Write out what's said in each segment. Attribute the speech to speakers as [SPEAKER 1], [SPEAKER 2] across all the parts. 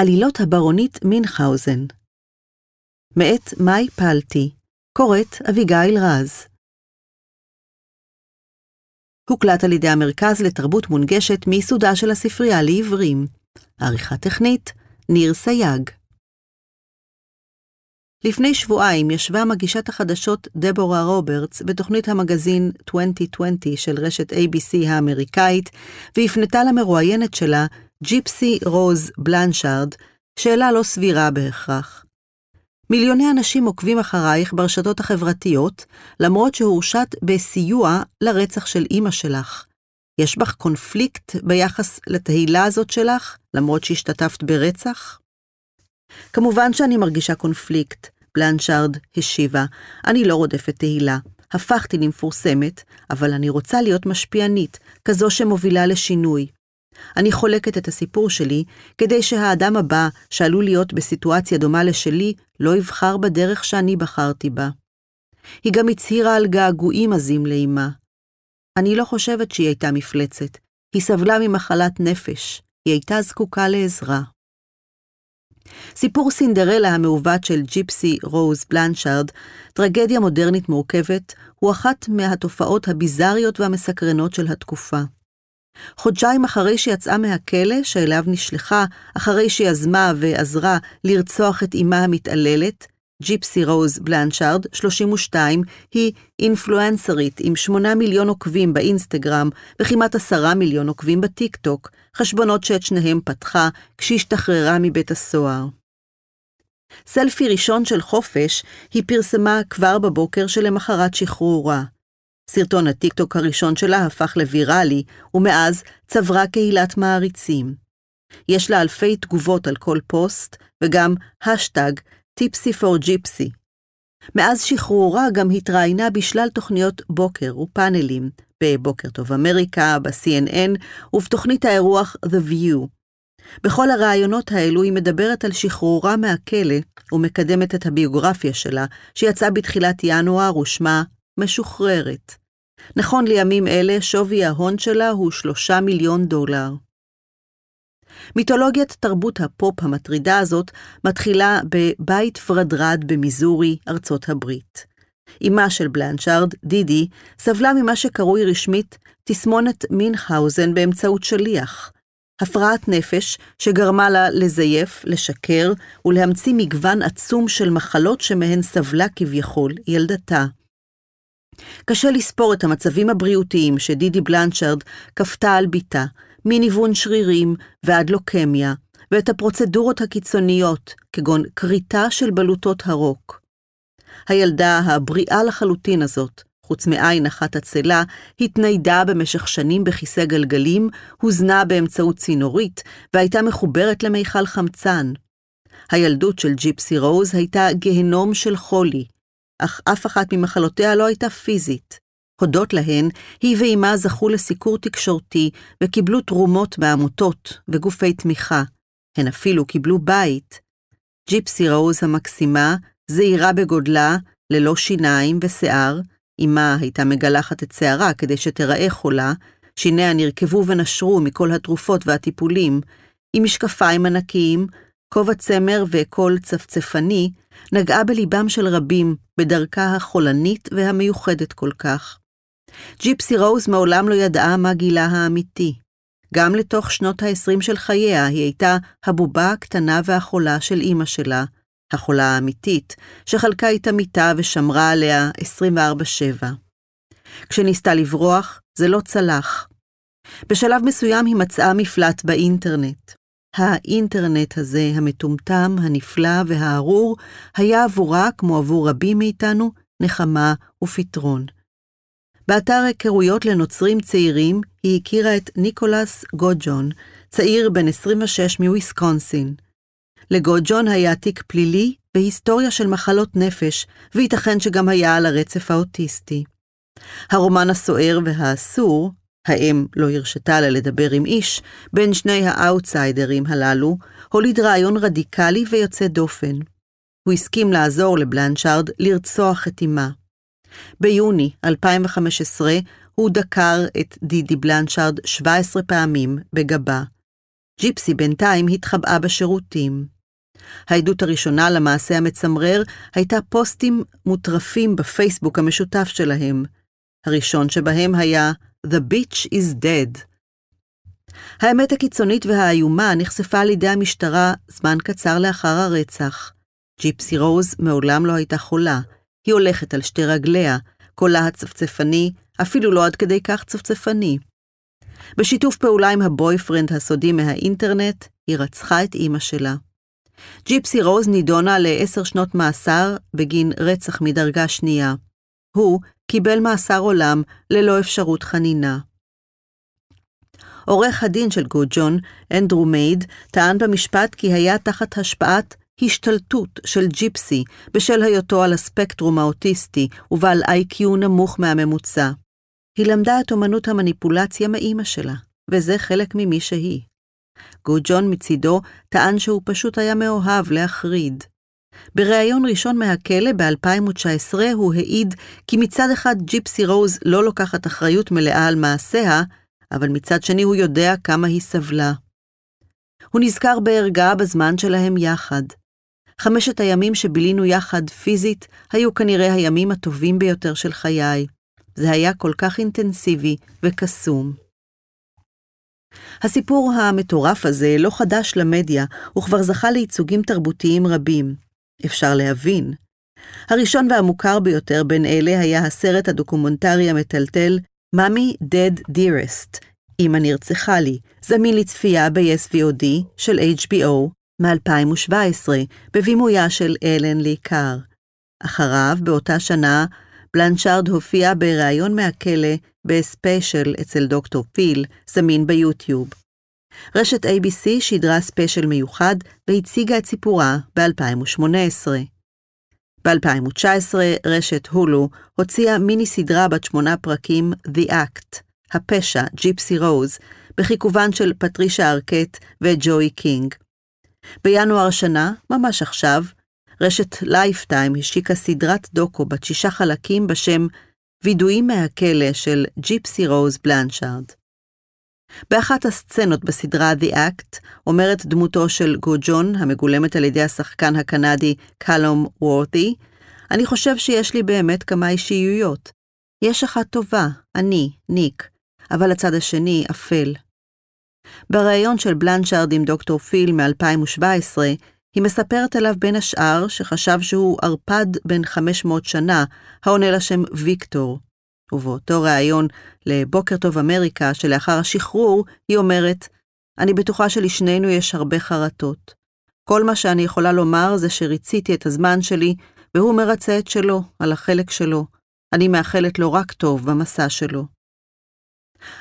[SPEAKER 1] עלילות הברונית מינכהאוזן מאת מאיה פלטי, קוראת אביגיל רז. הוקלט על ידי המרכז לתרבות מונגשת מיסודה של הספרייה לעיוורים. עריכה טכנית, ניר סייג. לפני שבועיים ישבה מגישת החדשות דבורה רוברטס בתוכנית המגזין 2020 של רשת ABC האמריקאית, והפנתה למרואיינת שלה, ג'יפסי רוז בלנשארד, שאלה לא סבירה בהכרח. מיליוני אנשים עוקבים אחרייך ברשתות החברתיות, למרות שהורשת בסיוע לרצח של אימא שלך. יש בך קונפליקט ביחס לתהילה הזאת שלך, למרות שהשתתפת ברצח? כמובן שאני מרגישה קונפליקט, בלנשארד השיבה, אני לא רודפת תהילה. הפכתי למפורסמת, אבל אני רוצה להיות משפיענית, כזו שמובילה לשינוי. אני חולקת את הסיפור שלי, כדי שהאדם הבא, שעלול להיות בסיטואציה דומה לשלי, לא יבחר בדרך שאני בחרתי בה. היא גם הצהירה על געגועים עזים לאמה. אני לא חושבת שהיא הייתה מפלצת, היא סבלה ממחלת נפש, היא הייתה זקוקה לעזרה. סיפור סינדרלה המעוות של ג'יפסי רוז בלנשארד, טרגדיה מודרנית מורכבת, הוא אחת מהתופעות הביזריות והמסקרנות של התקופה. חודשיים אחרי שיצאה מהכלא, שאליו נשלחה, אחרי שיזמה ועזרה לרצוח את אמה המתעללת, ג'יפסי רוז בלנצ'ארד, 32, היא אינפלואנסרית עם 8 מיליון עוקבים באינסטגרם וכמעט 10 מיליון עוקבים בטיק טוק, חשבונות שאת שניהם פתחה כשהשתחררה מבית הסוהר. סלפי ראשון של חופש היא פרסמה כבר בבוקר שלמחרת שחרורה. סרטון הטיקטוק הראשון שלה הפך לוויראלי, ומאז צברה קהילת מעריצים. יש לה אלפי תגובות על כל פוסט, וגם השטג tipsy for Gypsy. מאז שחרורה גם התראיינה בשלל תוכניות בוקר ופאנלים, בבוקר טוב אמריקה, ב-CNN ובתוכנית האירוח The View. בכל הראיונות האלו היא מדברת על שחרורה מהכלא ומקדמת את הביוגרפיה שלה, שיצאה בתחילת ינואר ושמה משוחררת. נכון לימים אלה, שווי ההון שלה הוא שלושה מיליון דולר. מיתולוגיית תרבות הפופ המטרידה הזאת מתחילה בבית פרדרד במיזורי, ארצות הברית. אמה של בלנצ'ארד, דידי, סבלה ממה שקרוי רשמית תסמונת מינכהאוזן באמצעות שליח. הפרעת נפש שגרמה לה לזייף, לשקר ולהמציא מגוון עצום של מחלות שמהן סבלה כביכול ילדתה. קשה לספור את המצבים הבריאותיים שדידי בלנצ'רד כפתה על בתה, מניוון שרירים ועד לוקמיה, ואת הפרוצדורות הקיצוניות, כגון כריתה של בלוטות הרוק. הילדה הבריאה לחלוטין הזאת, חוץ מעין אחת עצלה, התניידה במשך שנים בכיסא גלגלים, הוזנה באמצעות צינורית, והייתה מחוברת למיכל חמצן. הילדות של ג'יפסי רוז הייתה גיהנום של חולי, אך אף אחת ממחלותיה לא הייתה פיזית. הודות להן, היא ואימה זכו לסיקור תקשורתי וקיבלו תרומות מעמותות וגופי תמיכה. הן אפילו קיבלו בית. ג'יפסי רוז המקסימה, זעירה בגודלה, ללא שיניים ושיער, אמה הייתה מגלחת את שערה כדי שתיראה חולה, שיניה נרקבו ונשרו מכל התרופות והטיפולים, עם משקפיים ענקיים, כובע צמר וקול צפצפני, נגעה בליבם של רבים בדרכה החולנית והמיוחדת כל כך. ג'יפסי רוז מעולם לא ידעה מה גילה האמיתי. גם לתוך שנות ה-20 של חייה היא הייתה הבובה הקטנה והחולה של אימא שלה, החולה האמיתית, שחלקה איתה מיטה ושמרה עליה 24-7. כשניסתה לברוח, זה לא צלח. בשלב מסוים היא מצאה מפלט באינטרנט. האינטרנט הזה, המטומטם, הנפלא והארור, היה עבורה, כמו עבור רבים מאיתנו, נחמה ופתרון. באתר היכרויות לנוצרים צעירים, היא הכירה את ניקולס גוג'ון, צעיר בן 26 מוויסקונסין. לגוג'ון היה תיק פלילי והיסטוריה של מחלות נפש, וייתכן שגם היה על הרצף האוטיסטי. הרומן הסוער והאסור, האם לא הרשתה לה לדבר עם איש, בין שני האאוטסיידרים הללו, הוליד רעיון רדיקלי ויוצא דופן. הוא הסכים לעזור לבלנצ'ארד לרצוח את אמה. ביוני 2015 הוא דקר את דידי בלנצ'ארד 17 פעמים בגבה. ג'יפסי בינתיים התחבאה בשירותים. העדות הראשונה למעשה המצמרר הייתה פוסטים מוטרפים בפייסבוק המשותף שלהם. הראשון שבהם היה The Bitch is Dead. האמת הקיצונית והאיומה נחשפה על ידי המשטרה זמן קצר לאחר הרצח. ג'יפסי רוז מעולם לא הייתה חולה, היא הולכת על שתי רגליה, קולה הצפצפני, אפילו לא עד כדי כך צפצפני. בשיתוף פעולה עם הבויפרנד הסודי מהאינטרנט, היא רצחה את אימא שלה. ג'יפסי רוז נידונה לעשר שנות מאסר בגין רצח מדרגה שנייה. הוא קיבל מאסר עולם ללא אפשרות חנינה. עורך הדין של גוג'ון, אנדרו מייד, טען במשפט כי היה תחת השפעת השתלטות של ג'יפסי בשל היותו על הספקטרום האוטיסטי ובעל איי-קיו נמוך מהממוצע. היא למדה את אומנות המניפולציה מאימא שלה, וזה חלק ממי שהיא. גוג'ון מצידו טען שהוא פשוט היה מאוהב להחריד. בריאיון ראשון מהכלא ב-2019 הוא העיד כי מצד אחד ג'יפסי רוז לא לוקחת אחריות מלאה על מעשיה, אבל מצד שני הוא יודע כמה היא סבלה. הוא נזכר בערגה בזמן שלהם יחד. חמשת הימים שבילינו יחד פיזית היו כנראה הימים הטובים ביותר של חיי. זה היה כל כך אינטנסיבי וקסום. הסיפור המטורף הזה לא חדש למדיה, וכבר זכה לייצוגים תרבותיים רבים. אפשר להבין. הראשון והמוכר ביותר בין אלה היה הסרט הדוקומנטרי המטלטל "Mommy Dead Dearest", אמא נרצחה לי, זמין לצפייה ב-SVOD של HBO מ-2017, בבימויה של אלן לי קאר. אחריו, באותה שנה, בלנצ'ארד הופיעה בריאיון מהכלא בספיישל אצל דוקטור פיל, זמין ביוטיוב. רשת ABC שידרה ספיישל מיוחד והציגה את סיפורה ב-2018. ב-2019 רשת הולו הוציאה מיני סדרה בת שמונה פרקים The Act, הפשע, ג'יפסי רוז, בכיכובן של פטרישה ארקט וג'וי קינג. בינואר השנה, ממש עכשיו, רשת לייפטיים השיקה סדרת דוקו בת שישה חלקים בשם וידויים מהכלא של ג'יפסי רוז בלנצ'ארד. באחת הסצנות בסדרה The Act אומרת דמותו של גוג'ון, המגולמת על ידי השחקן הקנדי קלום וורתי, אני חושב שיש לי באמת כמה אישיויות. יש אחת טובה, אני, ניק, אבל הצד השני אפל. בריאיון של בלנצ'ארד עם דוקטור פיל מ-2017, היא מספרת עליו בין השאר שחשב שהוא ערפד בן 500 שנה, העונה לשם ויקטור. ובאותו ראיון ל"בוקר טוב אמריקה" שלאחר השחרור, היא אומרת, אני בטוחה שלשנינו יש הרבה חרטות. כל מה שאני יכולה לומר זה שריציתי את הזמן שלי, והוא מרצה את שלו, על החלק שלו. אני מאחלת לו רק טוב במסע שלו.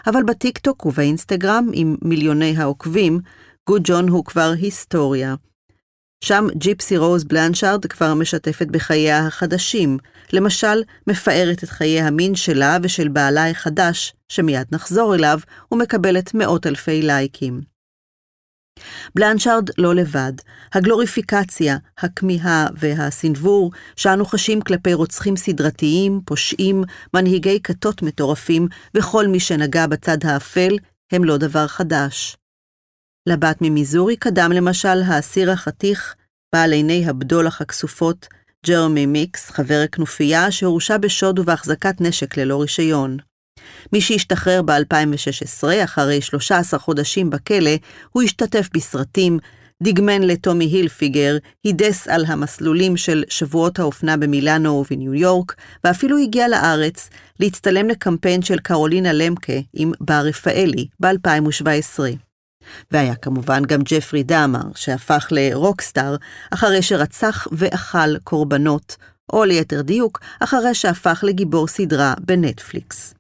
[SPEAKER 1] אבל בטיקטוק ובאינסטגרם, עם מיליוני העוקבים, גוד ג'ון הוא כבר היסטוריה, שם ג'יפסי רוז בלנשארד כבר משתפת בחייה החדשים, למשל, מפארת את חיי המין שלה ושל בעלה החדש, שמיד נחזור אליו, ומקבלת מאות אלפי לייקים. בלנשארד לא לבד, הגלוריפיקציה, הכמיהה והסנוור שאנו חשים כלפי רוצחים סדרתיים, פושעים, מנהיגי כתות מטורפים וכל מי שנגע בצד האפל, הם לא דבר חדש. לבת ממיזורי קדם למשל האסיר החתיך, בעל עיני הבדולח הכסופות, ג'רמי מיקס, חבר הכנופיה, שהורשע בשוד ובהחזקת נשק ללא רישיון. מי שהשתחרר ב-2016, אחרי 13 חודשים בכלא, הוא השתתף בסרטים, דגמן לטומי הילפיגר, הידס על המסלולים של שבועות האופנה במילאנו ובניו יורק, ואפילו הגיע לארץ להצטלם לקמפיין של קרולינה למקה עם בר רפאלי ב-2017. והיה כמובן גם ג'פרי דאמר, שהפך לרוקסטאר אחרי שרצח ואכל קורבנות, או ליתר דיוק, אחרי שהפך לגיבור סדרה בנטפליקס.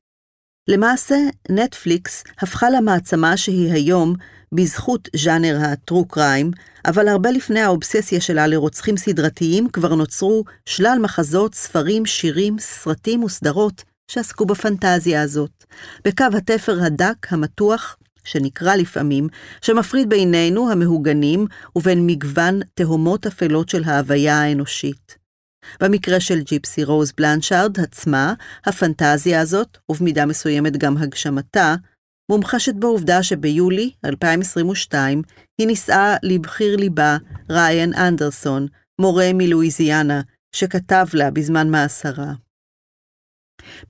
[SPEAKER 1] למעשה, נטפליקס הפכה למעצמה שהיא היום בזכות ז'אנר הטרו קריים, אבל הרבה לפני האובססיה שלה לרוצחים סדרתיים כבר נוצרו שלל מחזות, ספרים, שירים, סרטים וסדרות שעסקו בפנטזיה הזאת. בקו התפר הדק, המתוח, שנקרא לפעמים, שמפריד בינינו, המהוגנים, ובין מגוון תהומות אפלות של ההוויה האנושית. במקרה של ג'יפסי רוז בלנצ'ארד עצמה, הפנטזיה הזאת, ובמידה מסוימת גם הגשמתה, מומחשת בעובדה שביולי 2022 היא נישאה לבחיר ליבה, ריין אנדרסון, מורה מלואיזיאנה, שכתב לה בזמן מאסרה.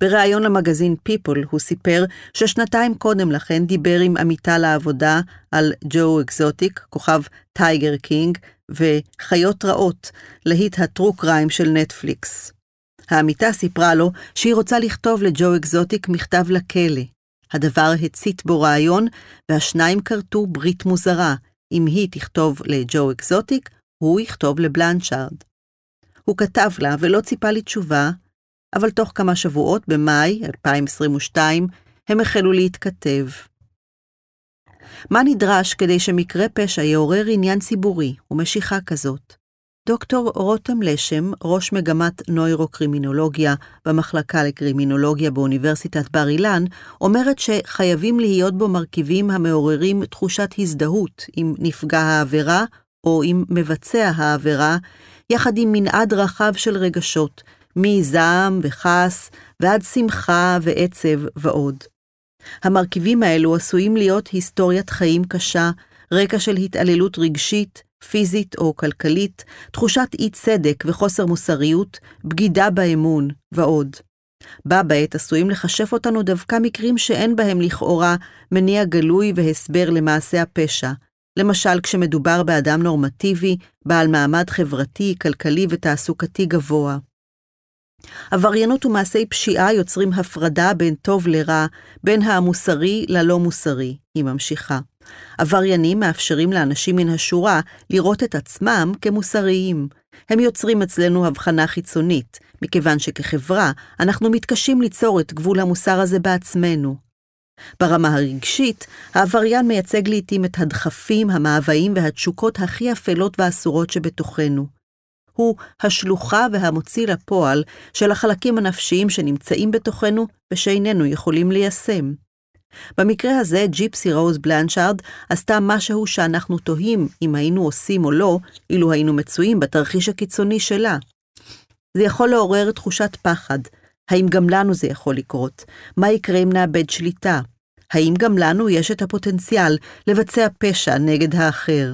[SPEAKER 1] בריאיון למגזין People הוא סיפר ששנתיים קודם לכן דיבר עם עמיתה לעבודה על ג'ו אקזוטיק, כוכב טייגר קינג, וחיות רעות, להיט ה true crime של נטפליקס. העמיתה סיפרה לו שהיא רוצה לכתוב לג'ו אקזוטיק מכתב לכלא. הדבר הצית בו רעיון, והשניים כרתו ברית מוזרה. אם היא תכתוב לג'ו אקזוטיק, הוא יכתוב לבלנצ'ארד. הוא כתב לה ולא ציפה לתשובה, אבל תוך כמה שבועות, במאי 2022, הם החלו להתכתב. מה נדרש כדי שמקרה פשע יעורר עניין ציבורי ומשיכה כזאת? דוקטור רותם לשם, ראש מגמת נוירוקרימינולוגיה במחלקה לקרימינולוגיה באוניברסיטת בר אילן, אומרת שחייבים להיות בו מרכיבים המעוררים תחושת הזדהות עם נפגע העבירה או עם מבצע העבירה, יחד עם מנעד רחב של רגשות, מזעם וכעס ועד שמחה ועצב ועוד. המרכיבים האלו עשויים להיות היסטוריית חיים קשה, רקע של התעללות רגשית, פיזית או כלכלית, תחושת אי צדק וחוסר מוסריות, בגידה באמון ועוד. בה בעת עשויים לחשף אותנו דווקא מקרים שאין בהם לכאורה מניע גלוי והסבר למעשה הפשע, למשל כשמדובר באדם נורמטיבי, בעל מעמד חברתי, כלכלי ותעסוקתי גבוה. עבריינות ומעשי פשיעה יוצרים הפרדה בין טוב לרע, בין המוסרי ללא מוסרי, היא ממשיכה. עבריינים מאפשרים לאנשים מן השורה לראות את עצמם כמוסריים. הם יוצרים אצלנו הבחנה חיצונית, מכיוון שכחברה אנחנו מתקשים ליצור את גבול המוסר הזה בעצמנו. ברמה הרגשית, העבריין מייצג לעתים את הדחפים, המאוויים והתשוקות הכי אפלות ואסורות שבתוכנו. הוא השלוחה והמוציא לפועל של החלקים הנפשיים שנמצאים בתוכנו ושאיננו יכולים ליישם. במקרה הזה, ג'יפסי רוז בלנצ'ארד עשתה משהו שאנחנו תוהים אם היינו עושים או לא, אילו היינו מצויים בתרחיש הקיצוני שלה. זה יכול לעורר תחושת פחד. האם גם לנו זה יכול לקרות? מה יקרה אם נאבד שליטה? האם גם לנו יש את הפוטנציאל לבצע פשע נגד האחר?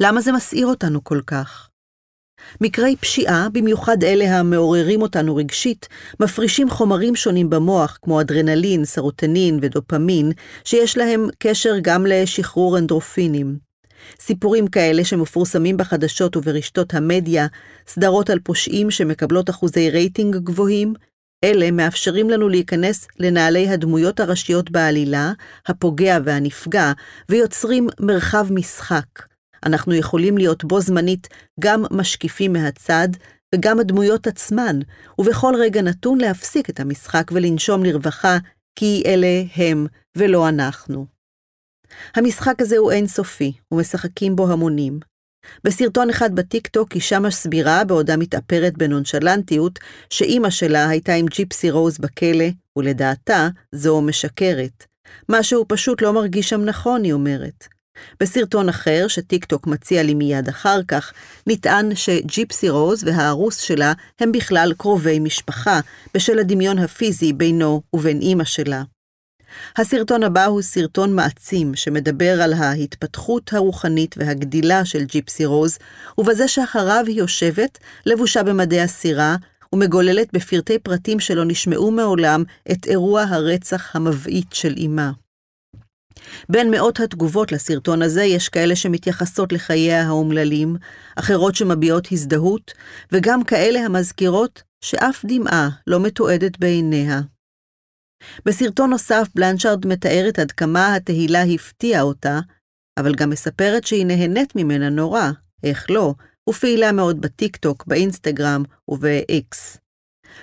[SPEAKER 1] למה זה מסעיר אותנו כל כך? מקרי פשיעה, במיוחד אלה המעוררים אותנו רגשית, מפרישים חומרים שונים במוח, כמו אדרנלין, סרוטנין ודופמין, שיש להם קשר גם לשחרור אנדרופינים. סיפורים כאלה שמפורסמים בחדשות וברשתות המדיה, סדרות על פושעים שמקבלות אחוזי רייטינג גבוהים, אלה מאפשרים לנו להיכנס לנעלי הדמויות הראשיות בעלילה, הפוגע והנפגע, ויוצרים מרחב משחק. אנחנו יכולים להיות בו זמנית גם משקיפים מהצד, וגם הדמויות עצמן, ובכל רגע נתון להפסיק את המשחק ולנשום לרווחה, כי אלה הם ולא אנחנו. המשחק הזה הוא אינסופי, ומשחקים בו המונים. בסרטון אחד בטיקטוק אישה מסבירה, בעודה מתאפרת בנונשלנטיות, שאימא שלה הייתה עם ג'יפסי רוז בכלא, ולדעתה זו משקרת. משהו פשוט לא מרגיש שם נכון, היא אומרת. בסרטון אחר, שטיקטוק מציע לי מיד אחר כך, נטען שג'יפסי רוז והארוס שלה הם בכלל קרובי משפחה, בשל הדמיון הפיזי בינו ובין אימא שלה. הסרטון הבא הוא סרטון מעצים שמדבר על ההתפתחות הרוחנית והגדילה של ג'יפסי רוז, ובזה שאחריו היא יושבת, לבושה במדי הסירה, ומגוללת בפרטי פרטים שלא נשמעו מעולם את אירוע הרצח המבעית של אמה. בין מאות התגובות לסרטון הזה יש כאלה שמתייחסות לחייה האומללים, אחרות שמביעות הזדהות, וגם כאלה המזכירות שאף דמעה לא מתועדת בעיניה. בסרטון נוסף בלנצ'ארד מתארת עד כמה התהילה הפתיעה אותה, אבל גם מספרת שהיא נהנית ממנה נורא, איך לא, ופעילה מאוד בטיקטוק, באינסטגרם וב-X.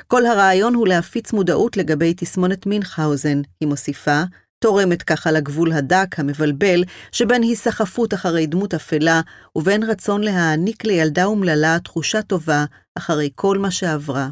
[SPEAKER 1] כל הרעיון הוא להפיץ מודעות לגבי תסמונת מינכהאוזן, היא מוסיפה, תורמת ככה לגבול הדק, המבלבל, שבין היסחפות אחרי דמות אפלה, ובין רצון להעניק לילדה אומללה תחושה טובה אחרי כל מה שעברה.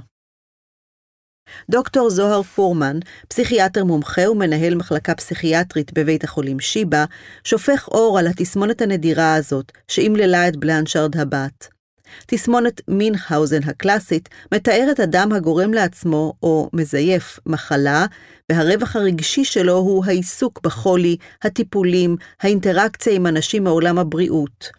[SPEAKER 1] דוקטור זוהר פורמן, פסיכיאטר מומחה ומנהל מחלקה פסיכיאטרית בבית החולים שיבא, שופך אור על התסמונת הנדירה הזאת, שאמללה את בלנשארד הבת. תסמונת מינכהאוזן הקלאסית מתארת אדם הגורם לעצמו או מזייף מחלה, והרווח הרגשי שלו הוא העיסוק בחולי, הטיפולים, האינטראקציה עם אנשים מעולם הבריאות.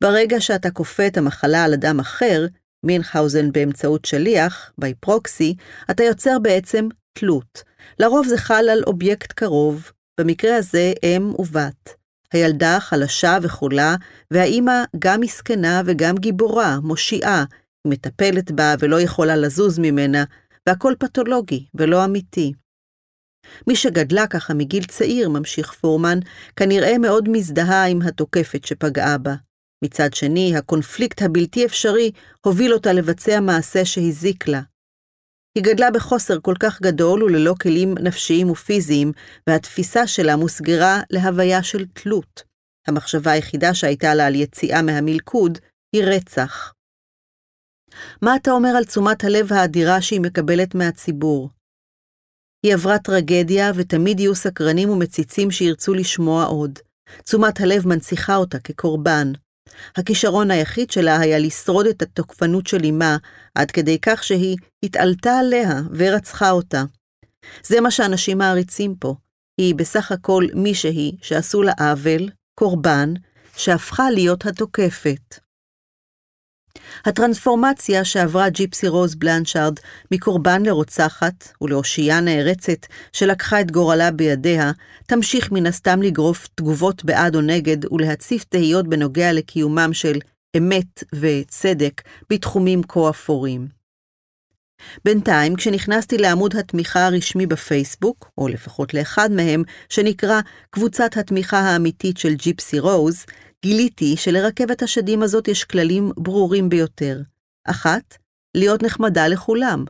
[SPEAKER 1] ברגע שאתה כופה את המחלה על אדם אחר, מינכהאוזן באמצעות שליח, by proxy, אתה יוצר בעצם תלות. לרוב זה חל על אובייקט קרוב, במקרה הזה אם ובת. הילדה חלשה וחולה, והאימא גם מסכנה וגם גיבורה, מושיעה, מטפלת בה ולא יכולה לזוז ממנה, והכל פתולוגי ולא אמיתי. מי שגדלה ככה מגיל צעיר, ממשיך פורמן, כנראה מאוד מזדהה עם התוקפת שפגעה בה. מצד שני, הקונפליקט הבלתי אפשרי הוביל אותה לבצע מעשה שהזיק לה. היא גדלה בחוסר כל כך גדול וללא כלים נפשיים ופיזיים, והתפיסה שלה מוסגרה להוויה של תלות. המחשבה היחידה שהייתה לה על יציאה מהמלכוד היא רצח. מה אתה אומר על תשומת הלב האדירה שהיא מקבלת מהציבור? היא עברה טרגדיה, ותמיד יהיו סקרנים ומציצים שירצו לשמוע עוד. תשומת הלב מנציחה אותה כקורבן. הכישרון היחיד שלה היה לשרוד את התוקפנות של אמה, עד כדי כך שהיא התעלתה עליה ורצחה אותה. זה מה שאנשים מעריצים פה. היא בסך הכל מישהי שעשו לה עוול, קורבן, שהפכה להיות התוקפת. הטרנספורמציה שעברה ג'יפסי רוז בלנצ'ארד מקורבן לרוצחת ולאושייה נערצת שלקחה את גורלה בידיה, תמשיך מן הסתם לגרוף תגובות בעד או נגד ולהציף תהיות בנוגע לקיומם של אמת וצדק בתחומים כה אפורים. בינתיים, כשנכנסתי לעמוד התמיכה הרשמי בפייסבוק, או לפחות לאחד מהם, שנקרא קבוצת התמיכה האמיתית של ג'יפסי רוז, גיליתי שלרכבת השדים הזאת יש כללים ברורים ביותר. אחת, להיות נחמדה לכולם.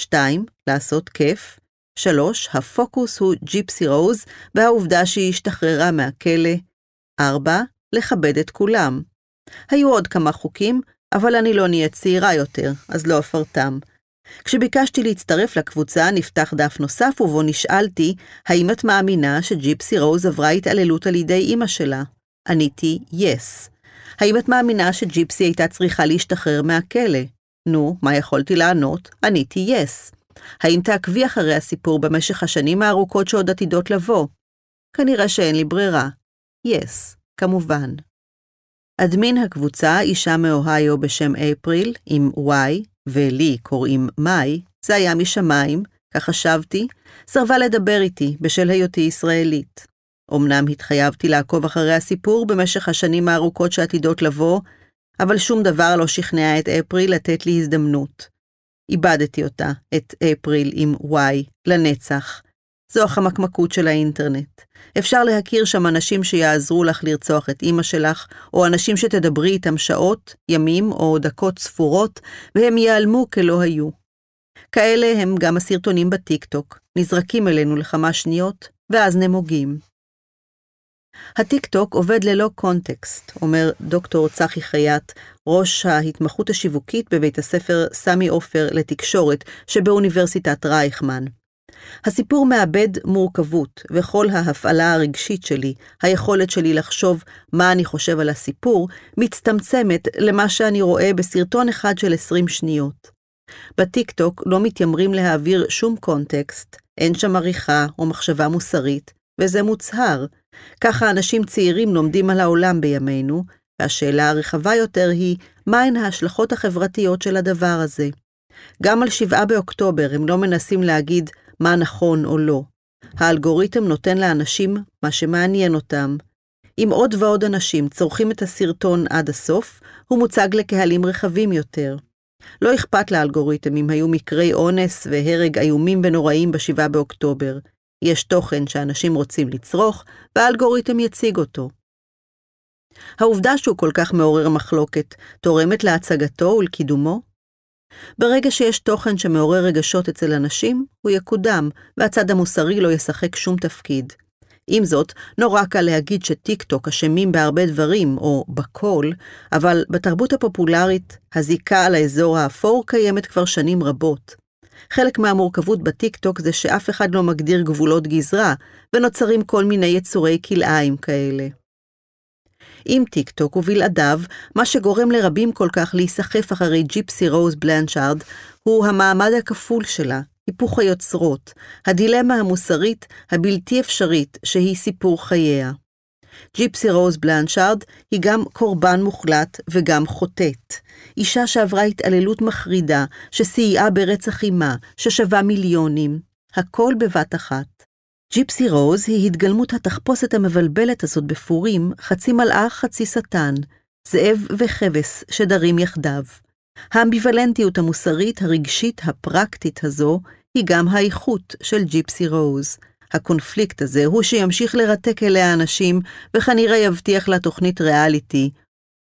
[SPEAKER 1] שתיים, לעשות כיף. שלוש, הפוקוס הוא ג'יפסי רוז והעובדה שהיא השתחררה מהכלא. ארבע, לכבד את כולם. היו עוד כמה חוקים, אבל אני לא נהיה צעירה יותר, אז לא אפרטם. כשביקשתי להצטרף לקבוצה, נפתח דף נוסף ובו נשאלתי, האם את מאמינה שג'יפסי רוז עברה התעללות על ידי אמא שלה? עניתי, יס. האם את מאמינה שג'יפסי הייתה צריכה להשתחרר מהכלא? נו, מה יכולתי לענות? עניתי, יס. האם תעקבי אחרי הסיפור במשך השנים הארוכות שעוד עתידות לבוא? כנראה שאין לי ברירה. יס, כמובן. אדמין הקבוצה, אישה מאוהיו בשם אפריל, עם Y, ולי קוראים מאי, זה היה משמיים, כך חשבתי, סרבה לדבר איתי בשל היותי ישראלית. אמנם התחייבתי לעקוב אחרי הסיפור במשך השנים הארוכות שעתידות לבוא, אבל שום דבר לא שכנע את אפריל לתת לי הזדמנות. איבדתי אותה, את אפריל עם Y, לנצח. זו החמקמקות של האינטרנט. אפשר להכיר שם אנשים שיעזרו לך לרצוח את אימא שלך, או אנשים שתדברי איתם שעות, ימים או דקות ספורות, והם ייעלמו כלא היו. כאלה הם גם הסרטונים בטיקטוק, נזרקים אלינו לכמה שניות, ואז נמוגים. הטיקטוק עובד ללא קונטקסט, אומר דוקטור צחי חייט, ראש ההתמחות השיווקית בבית הספר סמי עופר לתקשורת שבאוניברסיטת רייכמן. הסיפור מאבד מורכבות, וכל ההפעלה הרגשית שלי, היכולת שלי לחשוב מה אני חושב על הסיפור, מצטמצמת למה שאני רואה בסרטון אחד של 20 שניות. בטיקטוק לא מתיימרים להעביר שום קונטקסט, אין שם עריכה או מחשבה מוסרית, וזה מוצהר. ככה אנשים צעירים לומדים על העולם בימינו, והשאלה הרחבה יותר היא, מהן ההשלכות החברתיות של הדבר הזה? גם על שבעה באוקטובר הם לא מנסים להגיד מה נכון או לא. האלגוריתם נותן לאנשים מה שמעניין אותם. אם עוד ועוד אנשים צורכים את הסרטון עד הסוף, הוא מוצג לקהלים רחבים יותר. לא אכפת לאלגוריתם אם היו מקרי אונס והרג איומים ונוראים ב-7 באוקטובר. יש תוכן שאנשים רוצים לצרוך, והאלגוריתם יציג אותו. העובדה שהוא כל כך מעורר מחלוקת תורמת להצגתו ולקידומו? ברגע שיש תוכן שמעורר רגשות אצל אנשים, הוא יקודם, והצד המוסרי לא ישחק שום תפקיד. עם זאת, נורא קל להגיד שטיק-טוק אשמים בהרבה דברים, או בכל, אבל בתרבות הפופולרית, הזיקה על האזור האפור קיימת כבר שנים רבות. חלק מהמורכבות בטיקטוק זה שאף אחד לא מגדיר גבולות גזרה, ונוצרים כל מיני יצורי כלאיים כאלה. עם טיק טוק ובלעדיו, מה שגורם לרבים כל כך להיסחף אחרי ג'יפסי רוז בלנצ'ארד, הוא המעמד הכפול שלה, היפוך היוצרות, הדילמה המוסרית הבלתי אפשרית שהיא סיפור חייה. ג'יפסי רוז בלנצ'ארד היא גם קורבן מוחלט וגם חוטאת. אישה שעברה התעללות מחרידה, שסייעה ברצח אימה, ששווה מיליונים. הכל בבת אחת. ג'יפסי רוז היא התגלמות התחפושת המבלבלת הזאת בפורים, חצי מלאך, חצי שטן, זאב וכבש שדרים יחדיו. האמביוולנטיות המוסרית, הרגשית, הפרקטית הזו, היא גם האיכות של ג'יפסי רוז. הקונפליקט הזה הוא שימשיך לרתק אליה אנשים, וכנראה יבטיח לה תוכנית ריאליטי,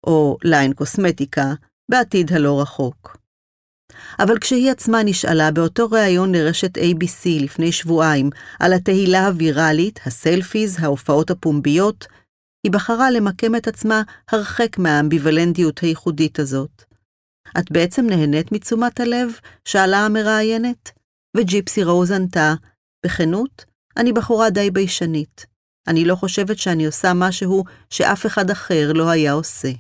[SPEAKER 1] או ליין קוסמטיקה, בעתיד הלא רחוק. אבל כשהיא עצמה נשאלה באותו ריאיון לרשת ABC לפני שבועיים על התהילה הוויראלית, הסלפיז, ההופעות הפומביות, היא בחרה למקם את עצמה הרחק מהאמביוולנטיות הייחודית הזאת. את בעצם נהנית מתשומת הלב? שאלה המראיינת. וג'יפסי רוז ענתה, בכנות, אני בחורה די ביישנית. אני לא חושבת שאני עושה משהו שאף אחד אחר לא היה עושה.